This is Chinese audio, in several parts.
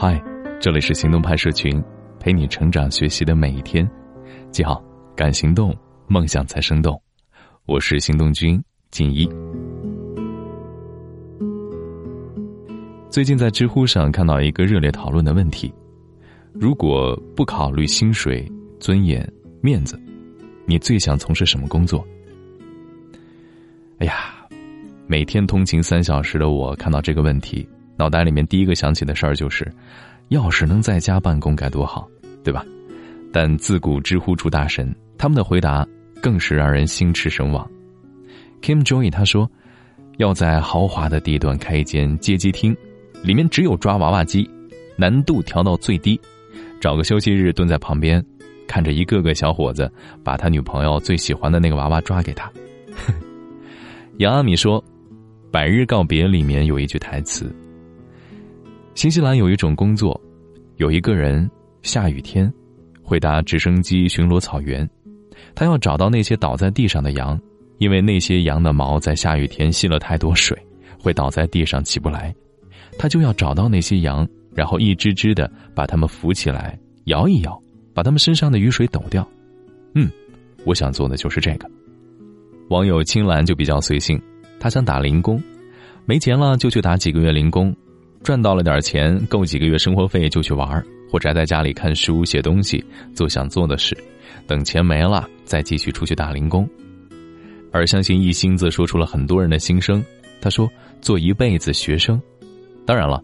嗨，这里是行动派社群，陪你成长学习的每一天。记好，敢行动，梦想才生动。我是行动君锦一。最近在知乎上看到一个热烈讨论的问题：如果不考虑薪水、尊严、面子，你最想从事什么工作？哎呀，每天通勤三小时的我看到这个问题。脑袋里面第一个想起的事儿就是，要是能在家办公该多好，对吧？但自古知乎出大神，他们的回答更是让人心驰神往。Kim Joy 他说，要在豪华的地段开一间街机厅，里面只有抓娃娃机，难度调到最低，找个休息日蹲在旁边，看着一个个小伙子把他女朋友最喜欢的那个娃娃抓给他。杨阿米说，《百日告别》里面有一句台词。新西兰有一种工作，有一个人下雨天会搭直升机巡逻草原，他要找到那些倒在地上的羊，因为那些羊的毛在下雨天吸了太多水，会倒在地上起不来，他就要找到那些羊，然后一只只的把它们扶起来，摇一摇，把它们身上的雨水抖掉。嗯，我想做的就是这个。网友青兰就比较随性，他想打零工，没钱了就去打几个月零工。赚到了点钱，够几个月生活费就去玩或宅在家里看书、写东西、做想做的事。等钱没了，再继续出去打零工。而相信一心则说出了很多人的心声。他说：“做一辈子学生。”当然了，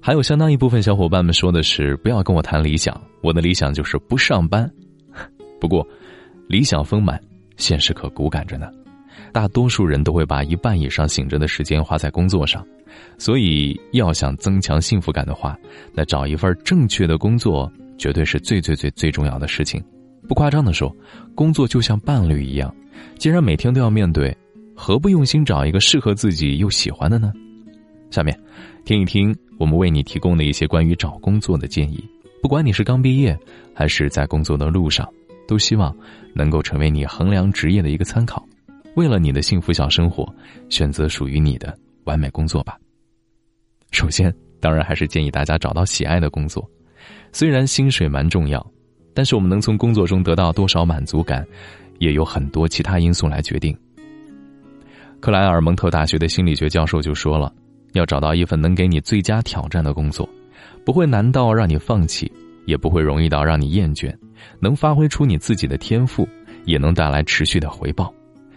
还有相当一部分小伙伴们说的是：“不要跟我谈理想，我的理想就是不上班。”不过，理想丰满，现实可骨感着呢。大多数人都会把一半以上醒着的时间花在工作上。所以，要想增强幸福感的话，那找一份正确的工作绝对是最最最最重要的事情。不夸张的说，工作就像伴侣一样，既然每天都要面对，何不用心找一个适合自己又喜欢的呢？下面，听一听我们为你提供的一些关于找工作的建议。不管你是刚毕业，还是在工作的路上，都希望能够成为你衡量职业的一个参考。为了你的幸福小生活，选择属于你的完美工作吧。首先，当然还是建议大家找到喜爱的工作。虽然薪水蛮重要，但是我们能从工作中得到多少满足感，也有很多其他因素来决定。克莱尔蒙特大学的心理学教授就说了：要找到一份能给你最佳挑战的工作，不会难到让你放弃，也不会容易到让你厌倦，能发挥出你自己的天赋，也能带来持续的回报，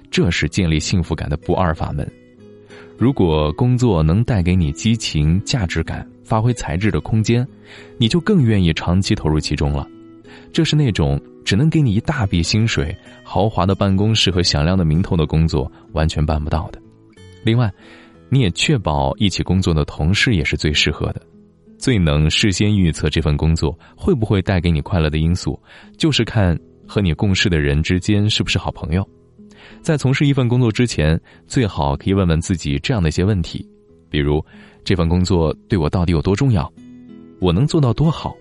这是建立幸福感的不二法门。如果工作能带给你激情、价值感、发挥才智的空间，你就更愿意长期投入其中了。这是那种只能给你一大笔薪水、豪华的办公室和响亮的名头的工作完全办不到的。另外，你也确保一起工作的同事也是最适合的，最能事先预测这份工作会不会带给你快乐的因素，就是看和你共事的人之间是不是好朋友。在从事一份工作之前，最好可以问问自己这样的一些问题，比如：这份工作对我到底有多重要？我能做到多好？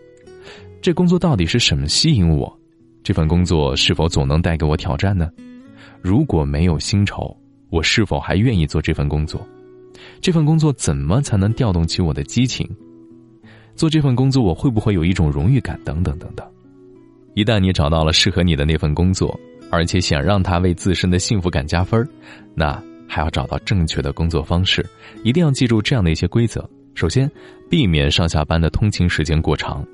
这工作到底是什么吸引我？这份工作是否总能带给我挑战呢？如果没有薪酬，我是否还愿意做这份工作？这份工作怎么才能调动起我的激情？做这份工作，我会不会有一种荣誉感？等等等等。一旦你找到了适合你的那份工作，而且想让他为自身的幸福感加分那还要找到正确的工作方式，一定要记住这样的一些规则。首先，避免上下班的通勤时间过长。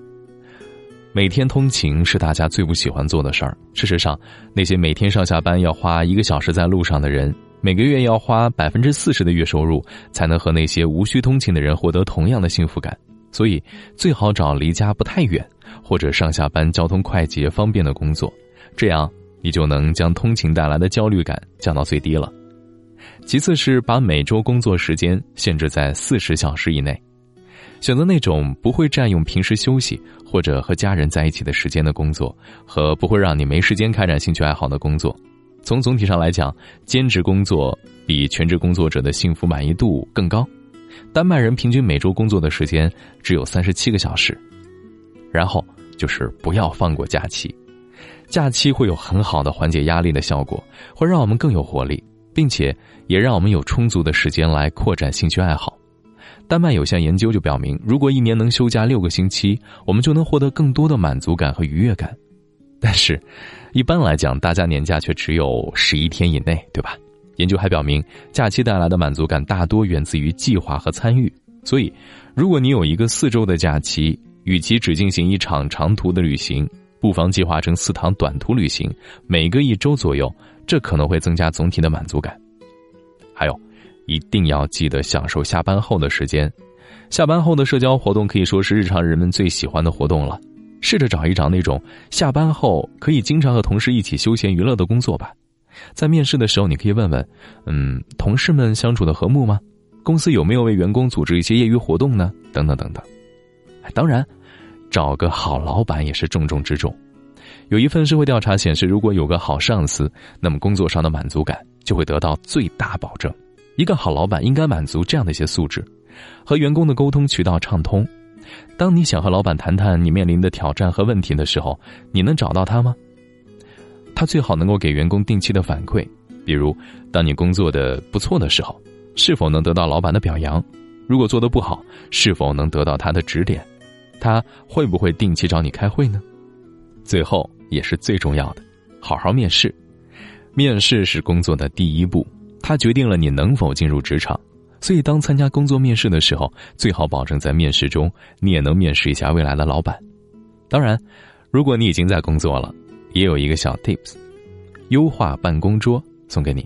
每天通勤是大家最不喜欢做的事儿。事实上，那些每天上下班要花一个小时在路上的人，每个月要花百分之四十的月收入，才能和那些无需通勤的人获得同样的幸福感。所以，最好找离家不太远，或者上下班交通快捷方便的工作，这样。你就能将通勤带来的焦虑感降到最低了。其次是把每周工作时间限制在四十小时以内，选择那种不会占用平时休息或者和家人在一起的时间的工作，和不会让你没时间开展兴趣爱好的工作。从总体上来讲，兼职工作比全职工作者的幸福满意度更高。丹麦人平均每周工作的时间只有三十七个小时。然后就是不要放过假期。假期会有很好的缓解压力的效果，会让我们更有活力，并且也让我们有充足的时间来扩展兴趣爱好。丹麦有项研究就表明，如果一年能休假六个星期，我们就能获得更多的满足感和愉悦感。但是，一般来讲，大家年假却只有十一天以内，对吧？研究还表明，假期带来的满足感大多源自于计划和参与。所以，如果你有一个四周的假期，与其只进行一场长途的旅行，不妨计划成四趟短途旅行，每个一周左右，这可能会增加总体的满足感。还有，一定要记得享受下班后的时间。下班后的社交活动可以说是日常人们最喜欢的活动了。试着找一找那种下班后可以经常和同事一起休闲娱乐的工作吧。在面试的时候，你可以问问：嗯，同事们相处的和睦吗？公司有没有为员工组织一些业余活动呢？等等等等。当然，找个好老板也是重中之重。有一份社会调查显示，如果有个好上司，那么工作上的满足感就会得到最大保证。一个好老板应该满足这样的一些素质：和员工的沟通渠道畅通。当你想和老板谈谈你面临的挑战和问题的时候，你能找到他吗？他最好能够给员工定期的反馈，比如当你工作的不错的时候，是否能得到老板的表扬？如果做的不好，是否能得到他的指点？他会不会定期找你开会呢？最后也是最重要的，好好面试。面试是工作的第一步，它决定了你能否进入职场。所以，当参加工作面试的时候，最好保证在面试中你也能面试一下未来的老板。当然，如果你已经在工作了，也有一个小 tips：优化办公桌送给你。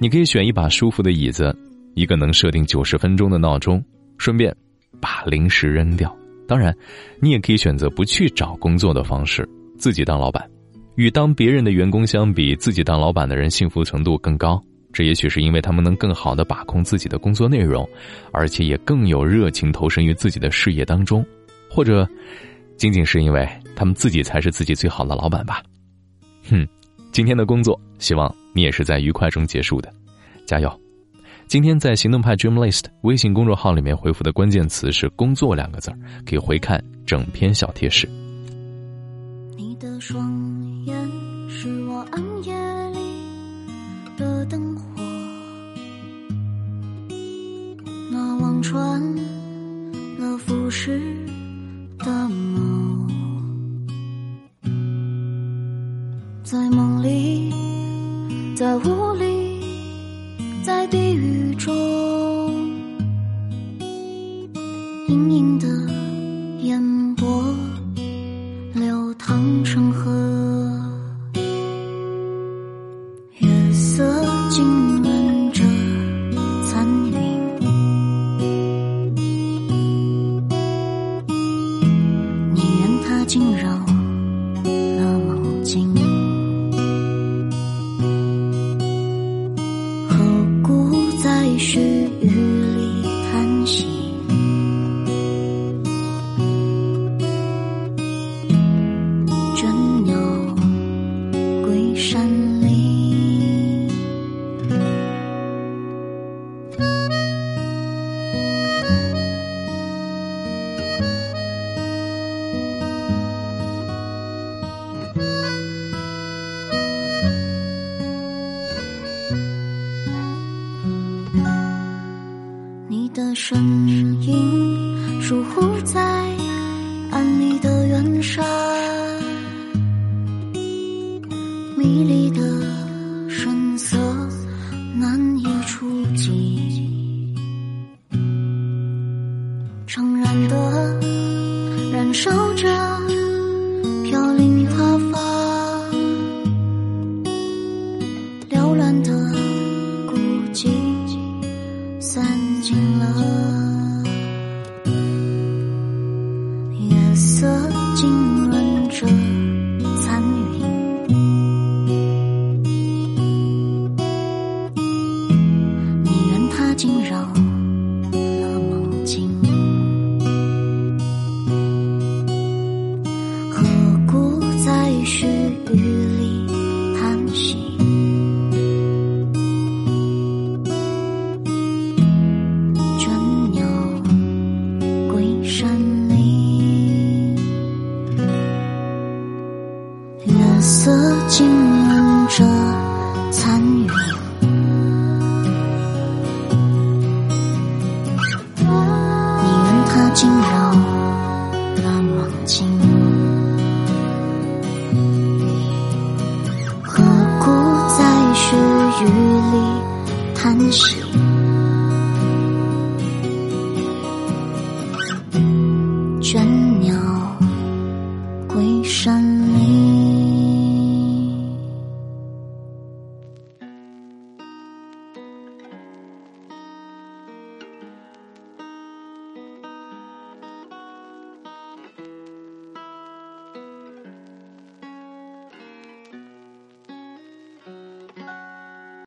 你可以选一把舒服的椅子，一个能设定九十分钟的闹钟，顺便把零食扔掉。当然，你也可以选择不去找工作的方式，自己当老板。与当别人的员工相比，自己当老板的人幸福程度更高。这也许是因为他们能更好的把控自己的工作内容，而且也更有热情投身于自己的事业当中，或者，仅仅是因为他们自己才是自己最好的老板吧。哼，今天的工作，希望你也是在愉快中结束的，加油！今天在行动派 Dream List 微信公众号里面回复的关键词是“工作”两个字儿可以回看整篇小贴士。你的双眼是我暗夜里的灯火。惊扰。身影疏忽在暗里的远山，迷离的神色难以触及，怅然的燃烧着飘零的